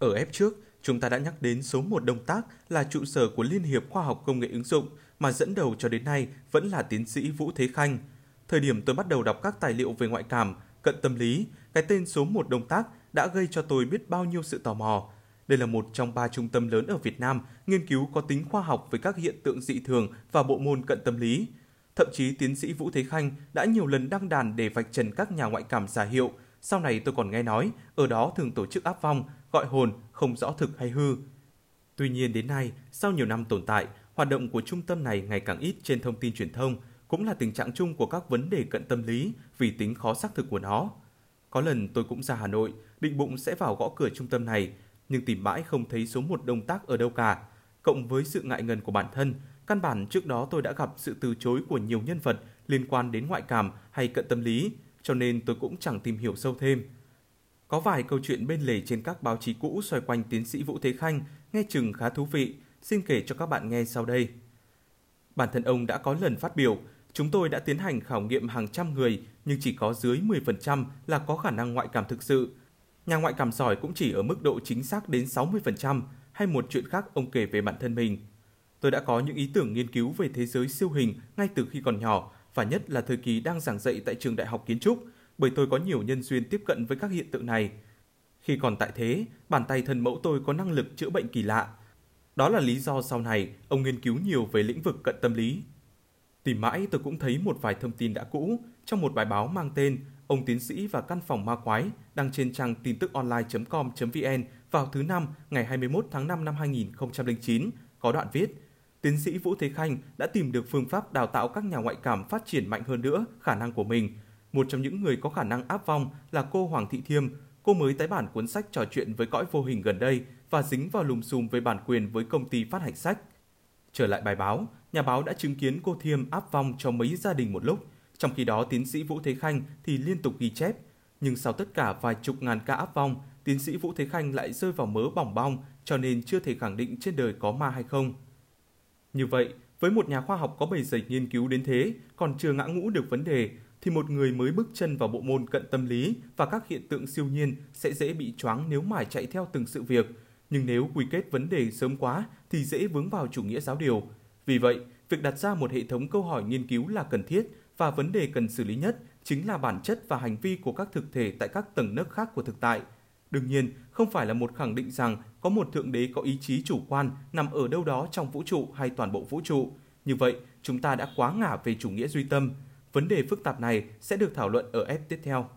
Ở ép trước, chúng ta đã nhắc đến số một động tác là trụ sở của Liên hiệp Khoa học Công nghệ ứng dụng mà dẫn đầu cho đến nay vẫn là tiến sĩ Vũ Thế Khanh. Thời điểm tôi bắt đầu đọc các tài liệu về ngoại cảm, cận tâm lý, cái tên số một động tác đã gây cho tôi biết bao nhiêu sự tò mò. Đây là một trong ba trung tâm lớn ở Việt Nam nghiên cứu có tính khoa học về các hiện tượng dị thường và bộ môn cận tâm lý. Thậm chí tiến sĩ Vũ Thế Khanh đã nhiều lần đăng đàn để vạch trần các nhà ngoại cảm giả hiệu. Sau này tôi còn nghe nói, ở đó thường tổ chức áp vong, gọi hồn, không rõ thực hay hư. Tuy nhiên đến nay, sau nhiều năm tồn tại, hoạt động của trung tâm này ngày càng ít trên thông tin truyền thông, cũng là tình trạng chung của các vấn đề cận tâm lý vì tính khó xác thực của nó. Có lần tôi cũng ra Hà Nội, định bụng sẽ vào gõ cửa trung tâm này, nhưng tìm mãi không thấy số một đông tác ở đâu cả. Cộng với sự ngại ngần của bản thân, căn bản trước đó tôi đã gặp sự từ chối của nhiều nhân vật liên quan đến ngoại cảm hay cận tâm lý, cho nên tôi cũng chẳng tìm hiểu sâu thêm. Có vài câu chuyện bên lề trên các báo chí cũ xoay quanh tiến sĩ Vũ Thế Khanh, nghe chừng khá thú vị, xin kể cho các bạn nghe sau đây. Bản thân ông đã có lần phát biểu, chúng tôi đã tiến hành khảo nghiệm hàng trăm người nhưng chỉ có dưới 10% là có khả năng ngoại cảm thực sự. Nhà ngoại cảm giỏi cũng chỉ ở mức độ chính xác đến 60% hay một chuyện khác ông kể về bản thân mình. Tôi đã có những ý tưởng nghiên cứu về thế giới siêu hình ngay từ khi còn nhỏ và nhất là thời kỳ đang giảng dạy tại trường đại học kiến trúc bởi tôi có nhiều nhân duyên tiếp cận với các hiện tượng này. Khi còn tại thế, bàn tay thân mẫu tôi có năng lực chữa bệnh kỳ lạ. Đó là lý do sau này ông nghiên cứu nhiều về lĩnh vực cận tâm lý. Tìm mãi tôi cũng thấy một vài thông tin đã cũ trong một bài báo mang tên Ông tiến sĩ và căn phòng ma quái đăng trên trang tin tức online.com.vn vào thứ năm ngày 21 tháng 5 năm 2009 có đoạn viết Tiến sĩ Vũ Thế Khanh đã tìm được phương pháp đào tạo các nhà ngoại cảm phát triển mạnh hơn nữa khả năng của mình. Một trong những người có khả năng áp vong là cô Hoàng Thị Thiêm. Cô mới tái bản cuốn sách trò chuyện với cõi vô hình gần đây và dính vào lùm xùm với bản quyền với công ty phát hành sách. Trở lại bài báo, nhà báo đã chứng kiến cô Thiêm áp vong cho mấy gia đình một lúc. Trong khi đó, tiến sĩ Vũ Thế Khanh thì liên tục ghi chép. Nhưng sau tất cả vài chục ngàn ca áp vong, tiến sĩ Vũ Thế Khanh lại rơi vào mớ bỏng bong cho nên chưa thể khẳng định trên đời có ma hay không. Như vậy, với một nhà khoa học có bề dày nghiên cứu đến thế, còn chưa ngã ngũ được vấn đề, thì một người mới bước chân vào bộ môn cận tâm lý và các hiện tượng siêu nhiên sẽ dễ bị choáng nếu mải chạy theo từng sự việc. Nhưng nếu quy kết vấn đề sớm quá thì dễ vướng vào chủ nghĩa giáo điều. Vì vậy, việc đặt ra một hệ thống câu hỏi nghiên cứu là cần thiết và vấn đề cần xử lý nhất chính là bản chất và hành vi của các thực thể tại các tầng nấc khác của thực tại. Đương nhiên, không phải là một khẳng định rằng có một thượng đế có ý chí chủ quan nằm ở đâu đó trong vũ trụ hay toàn bộ vũ trụ. Như vậy, chúng ta đã quá ngả về chủ nghĩa duy tâm. Vấn đề phức tạp này sẽ được thảo luận ở F tiếp theo.